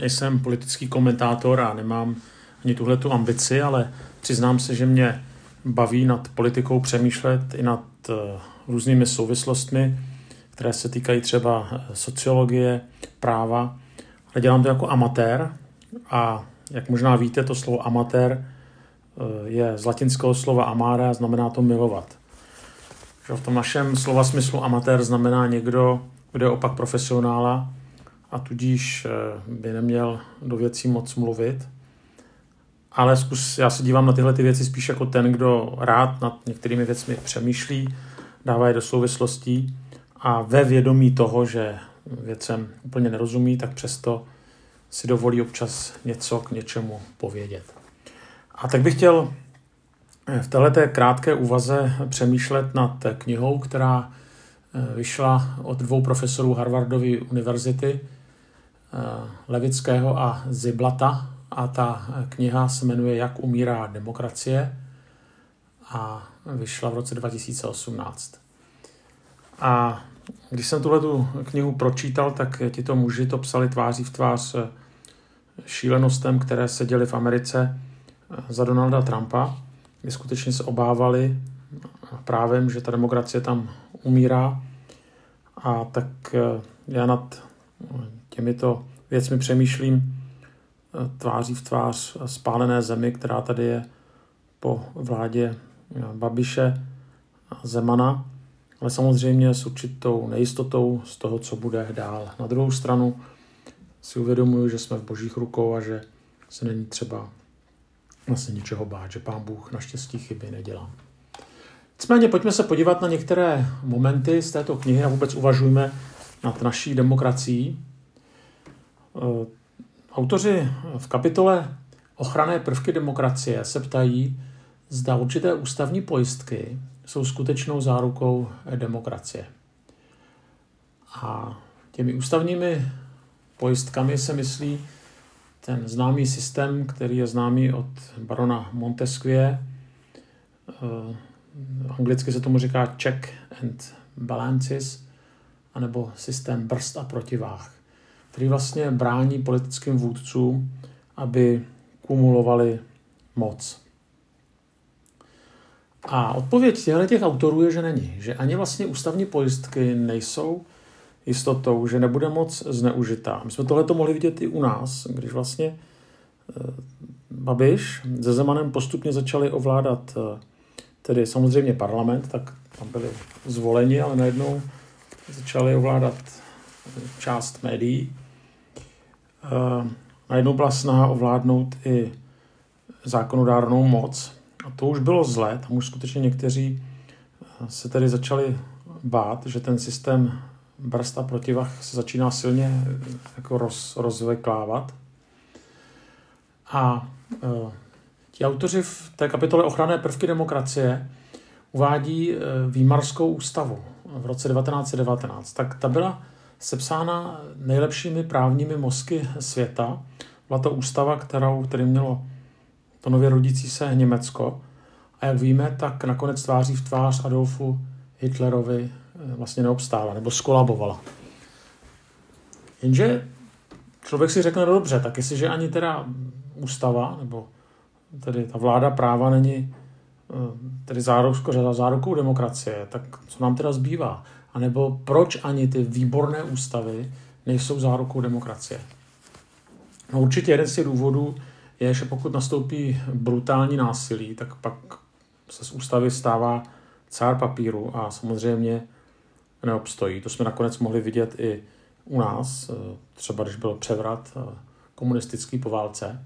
nejsem politický komentátor a nemám ani tuhle tu ambici, ale přiznám se, že mě baví nad politikou přemýšlet i nad eh, různými souvislostmi, které se týkají třeba eh, sociologie, práva. Ale dělám to jako amatér a jak možná víte, to slovo amatér eh, je z latinského slova amare a znamená to milovat. V tom našem slova smyslu amatér znamená někdo, kdo je opak profesionála a tudíž by neměl do věcí moc mluvit ale zkus, já se dívám na tyhle ty věci spíš jako ten, kdo rád nad některými věcmi přemýšlí, dává je do souvislostí a ve vědomí toho, že věcem úplně nerozumí, tak přesto si dovolí občas něco k něčemu povědět. A tak bych chtěl v této krátké úvaze přemýšlet nad knihou, která eh, vyšla od dvou profesorů Harvardovy univerzity, eh, Levického a Ziblata, a ta kniha se jmenuje Jak umírá demokracie a vyšla v roce 2018. A když jsem tuhle tu knihu pročítal, tak ti to muži to psali tváří v tvář šílenostem, které se děly v Americe za Donalda Trumpa, kdy skutečně se obávali právem, že ta demokracie tam umírá. A tak já nad těmito věcmi přemýšlím, tváří v tvář spálené zemi, která tady je po vládě Babiše a Zemana, ale samozřejmě s určitou nejistotou z toho, co bude dál. Na druhou stranu si uvědomuji, že jsme v božích rukou a že se není třeba vlastně ničeho bát, že pán Bůh naštěstí chyby nedělá. Nicméně pojďme se podívat na některé momenty z této knihy a vůbec uvažujme nad naší demokracií. Autoři v kapitole Ochranné prvky demokracie se ptají, zda určité ústavní pojistky jsou skutečnou zárukou demokracie. A těmi ústavními pojistkami se myslí ten známý systém, který je známý od barona Montesquieu. Eh, anglicky se tomu říká check and balances, anebo systém brzd a protiváh který vlastně brání politickým vůdcům, aby kumulovali moc. A odpověď těchto těch autorů je, že není. Že ani vlastně ústavní pojistky nejsou jistotou, že nebude moc zneužitá. My jsme tohle mohli vidět i u nás, když vlastně eh, Babiš se Zemanem postupně začali ovládat eh, tedy samozřejmě parlament, tak tam byli zvoleni, ale najednou začali ovládat část médií najednou byla snaha ovládnout i zákonodárnou moc. A to už bylo zlé, tam už skutečně někteří eh, se tedy začali bát, že ten systém brzd a protivah se začíná silně eh, jako roz, rozveklávat. A e, ti autoři v té kapitole Ochranné prvky demokracie uvádí e, Výmarskou ústavu v roce 1919. Tak ta byla sepsána nejlepšími právními mozky světa. Byla to ústava, kterou tedy mělo to nově rodící se Německo. A jak víme, tak nakonec tváří v tvář Adolfu Hitlerovi eh, vlastně neobstála nebo skolabovala. Jenže člověk si řekne, no dobře, tak jestliže ani teda ústava nebo tedy ta vláda práva není tedy zárukou demokracie, tak co nám teda zbývá? A nebo proč ani ty výborné ústavy nejsou zárukou demokracie. No určitě jeden z těch důvodů je, že pokud nastoupí brutální násilí, tak pak se z ústavy stává cár papíru a samozřejmě neobstojí. To jsme nakonec mohli vidět i u nás, třeba když byl převrat eh, komunistický po válce.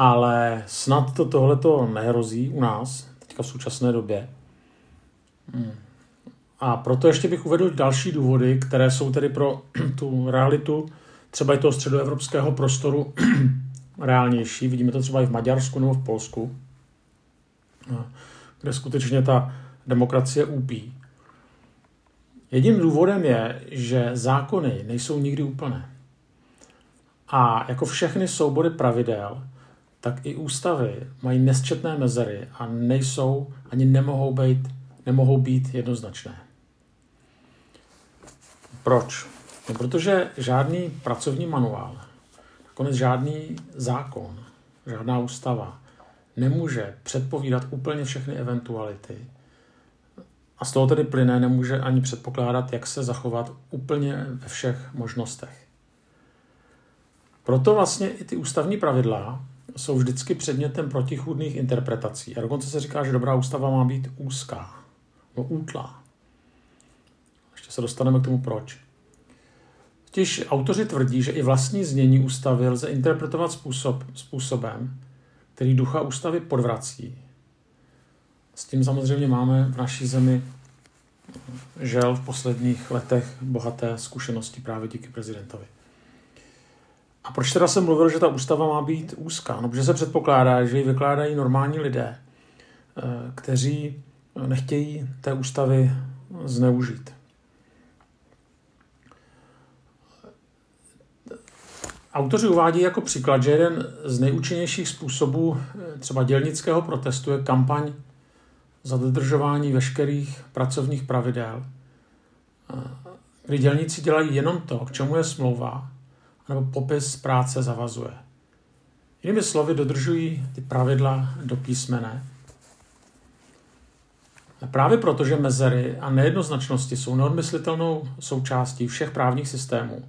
Ale snad to tohleto nehrozí u nás, teďka v současné době. Hmm. A proto ještě bych uvedl další důvody, které jsou tedy pro tu realitu třeba i toho středoevropského prostoru reálnější. Vidíme to třeba i v Maďarsku nebo v Polsku, kde skutečně ta demokracie úpí. Jedním důvodem je, že zákony nejsou nikdy úplné. A jako všechny soubory pravidel, tak i ústavy mají nesčetné mezery a nejsou ani nemohou být, nemohou být jednoznačné. Proč? No, protože žádný pracovní manuál, Nakonec žádný zákon, žádná ústava nemůže předpovídat úplně všechny eventuality. A z toho tedy plyne nemůže ani předpokládat, jak se zachovat úplně ve všech možnostech. Proto vlastně i ty ústavní pravidla jsou vždycky předmětem protichůdných interpretací. A dokonce se říká, že dobrá ústava má být úzká, no útlá. Ještě se dostaneme k tomu proč. Totiž autoři tvrdí, že i vlastní znění ústavy lze interpretovat způsob, způsobem, který ducha ústavy podvrací. S tím samozřejmě máme v naší zemi žel v posledních letech bohaté zkušenosti právě díky prezidentovi. A proč teda jsem mluvil, že ta ústava má být úzká? No, protože se předpokládá, že ji vykládají normální lidé, eh, kteří nechtějí té ústavy zneužít. Autoři uvádí jako příklad, že jeden z nejúčinnějších způsobů eh, třeba dělnického protestu je kampaň za dodržování veškerých pracovních pravidel, eh, kdy dělníci dělají jenom to, k čemu je smlouva, nebo popis práce zavazuje. Jinými slovy, dodržují ty pravidla do písmene. A právě proto, že mezery a nejednoznačnosti jsou neodmyslitelnou součástí všech právních systémů,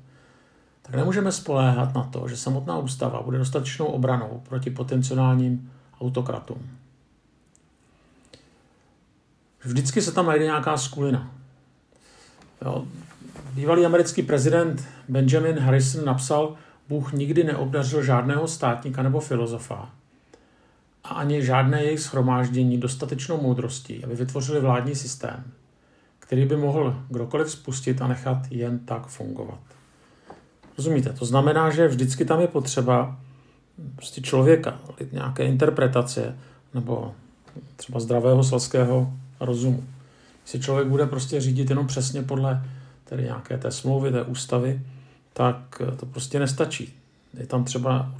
tak nemůžeme spoléhat na to, že samotná ústava bude dostatečnou obranou proti potenciálním autokratům. Vždycky se tam najde nějaká skulina. Jo. Bývalý americký prezident Benjamin Harrison napsal, Bůh nikdy neobdařil žádného státníka nebo filozofa a ani žádné jejich schromáždění dostatečnou moudrostí, aby vytvořili vládní systém, který by mohl kdokoliv spustit a nechat jen tak fungovat. Rozumíte? To znamená, že vždycky tam je potřeba prostě člověka, nějaké interpretace nebo třeba zdravého selského rozumu. Když se člověk bude prostě řídit jenom přesně podle tedy nějaké té smlouvy, té ústavy, tak to prostě nestačí. Je tam třeba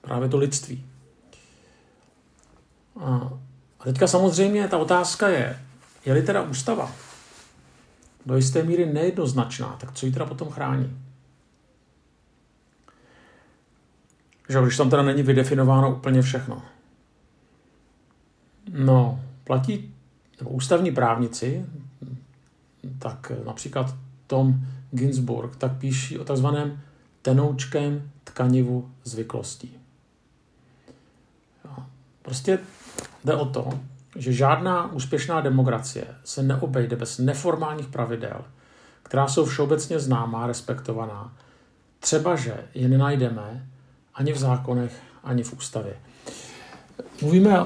právě to lidství. A teďka samozřejmě ta otázka je, je-li teda ústava do jisté míry nejednoznačná, tak co ji teda potom chrání? Že když tam teda není vydefinováno úplně všechno. No, platí nebo ústavní právnici, tak například Tom Ginsburg, tak píší o takzvaném tenoučkém tkanivu zvyklostí. Prostě jde o to, že žádná úspěšná demokracie se neobejde bez neformálních pravidel, která jsou všeobecně známá, respektovaná, třeba že je nenajdeme ani v zákonech, ani v ústavě. Mluvíme,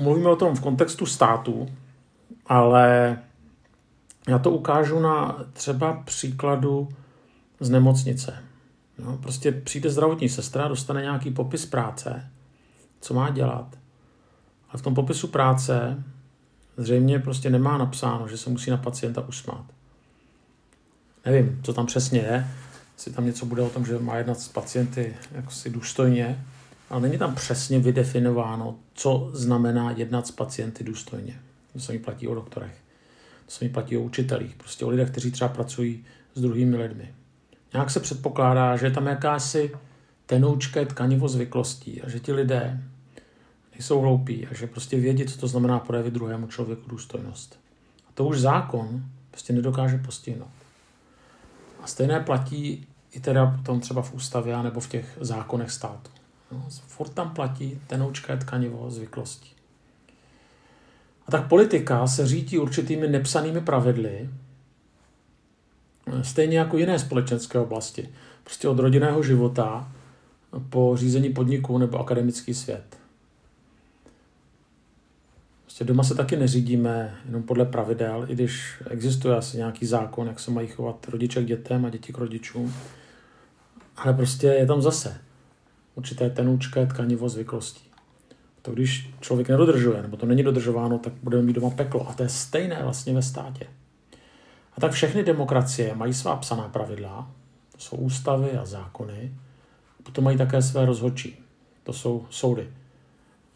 mluvíme o tom v kontextu státu, ale já to ukážu na třeba příkladu z nemocnice. No, prostě přijde zdravotní sestra, dostane nějaký popis práce, co má dělat. A v tom popisu práce zřejmě prostě nemá napsáno, že se musí na pacienta usmát. Nevím, co tam přesně je, jestli tam něco bude o tom, že má jednat s pacienty jakosi důstojně, ale není tam přesně vydefinováno, co znamená jednat s pacienty důstojně. To se mi platí o doktorech. Se mi platí o učitelích, prostě o lidech, kteří třeba pracují s druhými lidmi. Nějak se předpokládá, že je tam jakási tenoučké tkanivo zvyklostí a že ti lidé nejsou hloupí a že prostě vědí, co to znamená projevit druhému člověku důstojnost. A to už zákon prostě nedokáže postihnout. A stejné platí i teda potom třeba v ústavě nebo v těch zákonech státu. No, furt tam platí tenoučké tkanivo zvyklostí. A tak politika se řídí určitými nepsanými pravidly, stejně jako jiné společenské oblasti. Prostě od rodinného života po řízení podniků nebo akademický svět. Prostě doma se taky neřídíme jenom podle pravidel, i když existuje asi nějaký zákon, jak se mají chovat rodiče k dětem a děti k rodičům. Ale prostě je tam zase určité tenoučké tkanivo zvyklostí. To když člověk nedodržuje, nebo to není dodržováno, tak budeme mít doma peklo. A to je stejné vlastně ve státě. A tak všechny demokracie mají svá psaná pravidla, to jsou ústavy a zákony, potom mají také své rozhodčí, to jsou soudy.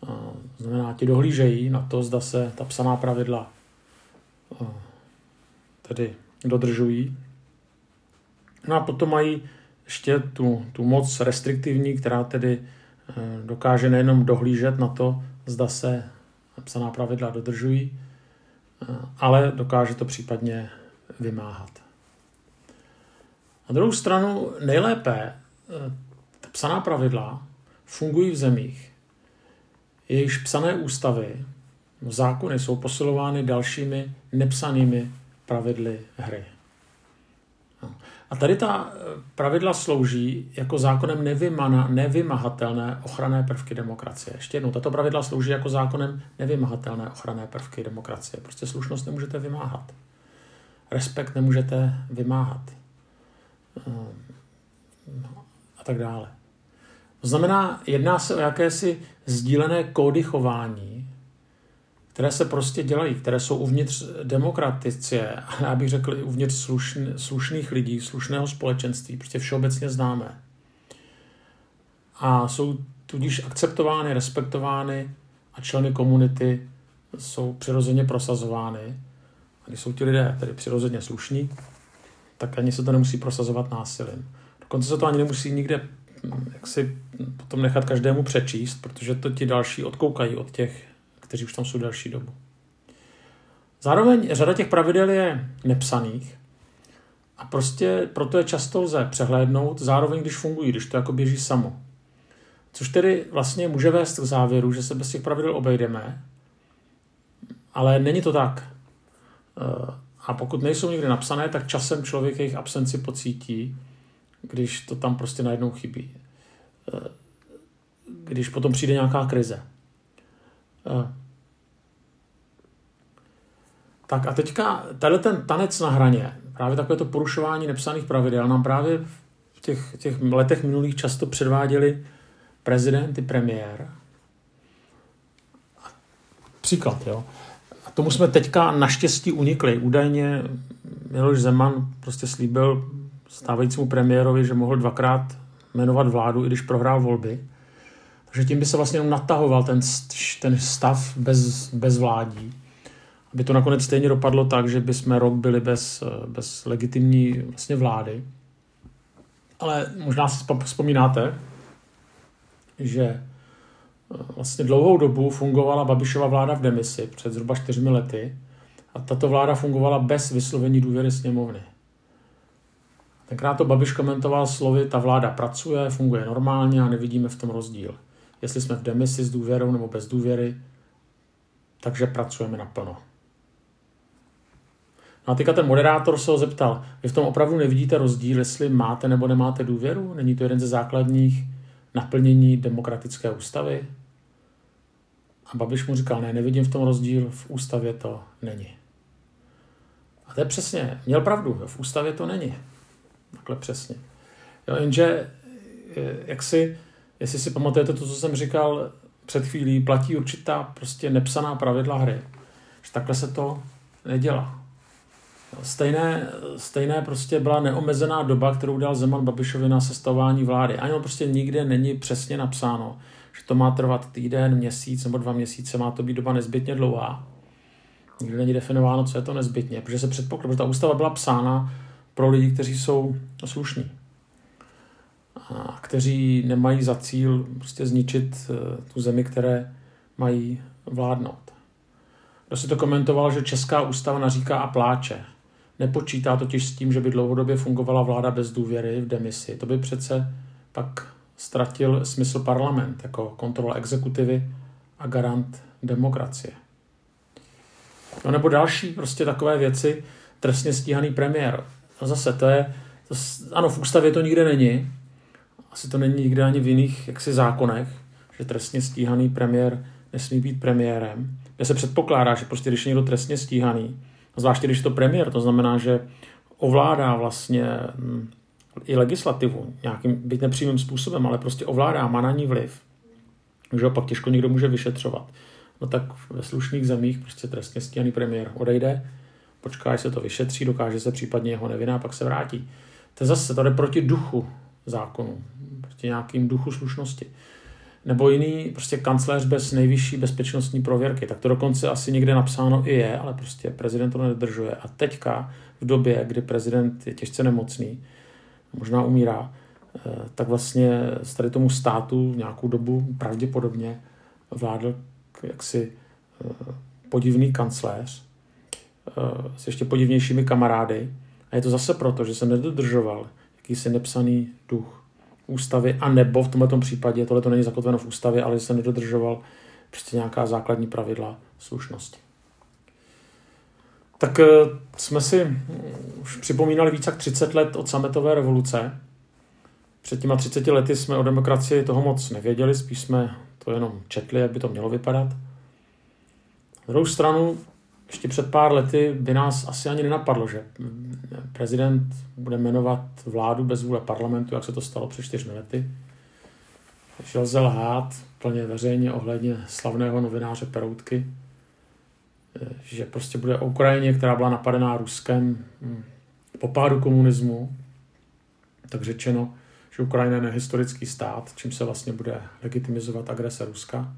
A znamená, ti dohlížejí na to, zda se ta psaná pravidla tedy dodržují. No a potom mají ještě tu, tu moc restriktivní, která tedy dokáže nejenom dohlížet na to, zda se psaná pravidla dodržují, eh, ale dokáže to případně vymáhat. Na druhou stranu nejlépe eh, psaná pravidla fungují v zemích, jejichž psané ústavy, zákony jsou posilovány dalšími nepsanými pravidly hry. A tady ta eh, pravidla slouží jako zákonem nevymana, nevymahatelné ochranné prvky demokracie. Ještě jednou, tato pravidla slouží jako zákonem nevymahatelné ochranné prvky demokracie. Prostě slušnost nemůžete vymáhat. Respekt nemůžete vymáhat. Ehm, a tak dále. To znamená, jedná se o jakési sdílené kódy chování, které se prostě dělají, které jsou uvnitř demokratice, a já bych řekl i uvnitř slušn, slušných lidí, slušného společenství, prostě všeobecně známé. A jsou tudíž akceptovány, respektovány a členy komunity jsou přirozeně prosazovány. A když jsou ti lidé tedy přirozeně slušní, tak ani se to nemusí prosazovat násilím. Dokonce se to ani nemusí nikde hm, jak si potom nechat každému přečíst, protože to ti další odkoukají od těch kteří už tam jsou další dobu. Zároveň řada těch pravidel je nepsaných a prostě proto je často lze přehlédnout, zároveň když fungují, když to jako běží samo. Což tedy vlastně může vést k závěru, že se bez těch pravidel obejdeme, ale není to tak. Eh, a pokud nejsou někde napsané, tak časem člověk jejich absenci pocítí, když to tam prostě najednou chybí. Eh, když potom přijde nějaká krize. Tak a teďka tady ten tanec na hraně, právě takové to porušování nepsaných pravidel nám právě v těch, těch letech minulých často předváděli prezident i premiér. Příklad, jo. A tomu jsme teďka naštěstí unikli. Údajně Miloš Zeman prostě slíbil stávajícímu premiérovi, že mohl dvakrát jmenovat vládu, i když prohrál volby. Takže tím by se vlastně jenom natahoval ten, ten stav bez, bez vládí by to nakonec stejně dopadlo tak, že bychom rok byli bez, bez legitimní vlastně vlády. Ale možná si vzpomínáte, že eh, vlastně dlouhou dobu fungovala Babišova vláda v demisi před zhruba čtyřmi lety a tato vláda fungovala bez vyslovení důvěry sněmovny. Tenkrát to Babiš komentoval slovy, ta vláda pracuje, funguje normálně a nevidíme v tom rozdíl. Jestli jsme v demisi s důvěrou nebo bez důvěry, takže pracujeme naplno. No a teďka ten moderátor se ho zeptal, vy v tom opravdu nevidíte rozdíl, jestli máte nebo nemáte důvěru? Není to jeden ze základních naplnění demokratické ústavy? A Babiš mu říkal, ne, nevidím v tom rozdíl, v ústavě to není. A to je přesně, měl pravdu, v ústavě to není. Takhle přesně. Jo, jenže, eh, jak si, jestli si pamatujete to, co jsem říkal před chvílí, platí určitá prostě nepsaná pravidla hry. Že takhle se to nedělá. Stejné, stejné prostě byla neomezená doba, kterou dal Zeman Babišovi na sestavování vlády. Ani prostě nikde není přesně napsáno, že to má trvat týden, měsíc nebo dva měsíce, má to být doba nezbytně dlouhá. Nikde není definováno, co je to nezbytně, protože se předpokládá, že ta ústava byla psána pro lidi, kteří jsou slušní. A kteří nemají za cíl prostě zničit eh, tu zemi, které mají vládnout. Kdo si to komentoval, že Česká ústava naříká a pláče. Nepočítá totiž s tím, že by dlouhodobě fungovala vláda bez důvěry v demisi. To by přece pak ztratil smysl parlament jako kontrola exekutivy a garant demokracie. No nebo další prostě takové věci, trestně stíhaný premiér. No zase to je, to, ano, v ústavě to nikde není, asi to není nikde ani v jiných jaksi zákonech, že trestně stíhaný premiér nesmí být premiérem, kde se předpokládá, že prostě když je někdo trestně stíhaný, Zvláště když to premiér, to znamená, že ovládá vlastně hm, i legislativu nějakým, byť nepřímým způsobem, ale prostě ovládá, má na ní vliv. že ho pak těžko někdo může vyšetřovat. No tak ve slušných zemích prostě trestně stíhaný premiér odejde, počká, až se to vyšetří, dokáže se případně jeho nevina, pak se vrátí. To zase to jde proti duchu zákonu, proti nějakým duchu slušnosti nebo jiný prostě kancléř bez nejvyšší bezpečnostní prověrky. Tak to dokonce asi někde napsáno i je, ale prostě prezident to nedržuje. A teďka, v době, kdy prezident je těžce nemocný, možná umírá, tak vlastně z tady tomu státu nějakou dobu pravděpodobně vládl jaksi podivný kancléř s ještě podivnějšími kamarády. A je to zase proto, že se nedodržoval jakýsi nepsaný duch ústavy, a nebo v tomto případě, tohle to není zakotveno v ústavě, ale se nedodržoval prostě nějaká základní pravidla slušnosti. Tak eh, jsme si hm, už připomínali více jak 30 let od sametové revoluce. Před těma 30 lety jsme o demokracii toho moc nevěděli, spíš jsme to jenom četli, jak by to mělo vypadat. Na druhou stranu ještě před pár lety by nás asi ani nenapadlo, že prezident bude jmenovat vládu bez vůle parlamentu, jak se to stalo před čtyřmi lety. Že lze lhát plně veřejně ohledně slavného novináře Peroutky, že prostě bude o Ukrajině, která byla napadená Ruskem hm, po pádu komunismu, tak řečeno, že Ukrajina je nehistorický stát, čím se vlastně bude legitimizovat agrese Ruska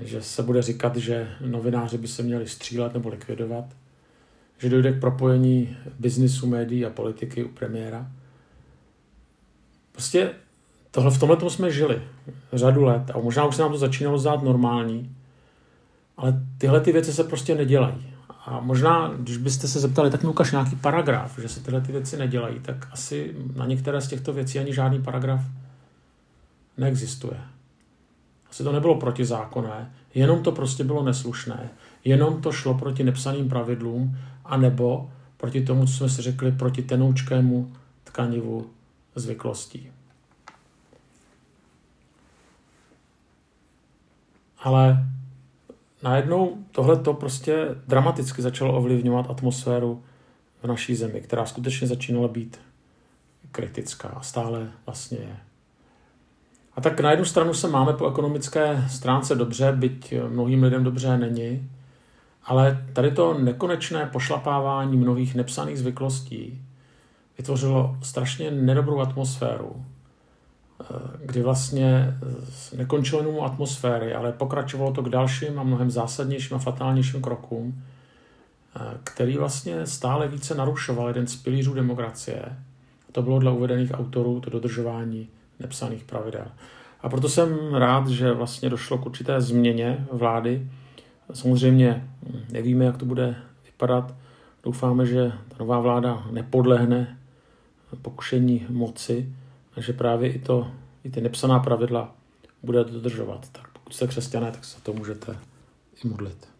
že se bude říkat, že novináři by se měli střílet nebo likvidovat, že dojde k propojení biznisu, médií a politiky u premiéra. Prostě tohle, v tomhle jsme žili řadu let a možná už se nám to začínalo zdát normální, ale tyhle ty věci se prostě nedělají. A možná, když byste se zeptali, tak mi ukaž nějaký paragraf, že se tyhle ty věci nedělají, tak asi na některé z těchto věcí ani žádný paragraf neexistuje. Asi to nebylo protizákonné, jenom to prostě bylo neslušné, jenom to šlo proti nepsaným pravidlům, anebo proti tomu, co jsme si řekli, proti tenoučkému tkanivu zvyklostí. Ale najednou tohle to prostě dramaticky začalo ovlivňovat atmosféru v naší zemi, která skutečně začínala být kritická a stále vlastně je. A tak na jednu stranu se máme po ekonomické stránce dobře, byť mnohým lidem dobře není, ale tady to nekonečné pošlapávání mnohých nepsaných zvyklostí vytvořilo strašně nedobrou atmosféru, eh, kdy vlastně nekončilo jenom atmosféry, ale pokračovalo to k dalším a mnohem zásadnějším a fatálnějším krokům, eh, který vlastně stále více narušoval jeden z pilířů demokracie. To bylo dle uvedených autorů to dodržování nepsaných pravidel. A proto jsem rád, že vlastně došlo k určité změně vlády. Samozřejmě nevíme, jak to bude vypadat. Doufáme, že ta nová vláda nepodlehne pokušení moci a že právě i, to, i ty nepsaná pravidla bude dodržovat. Tak pokud jste křesťané, tak se to můžete i modlit.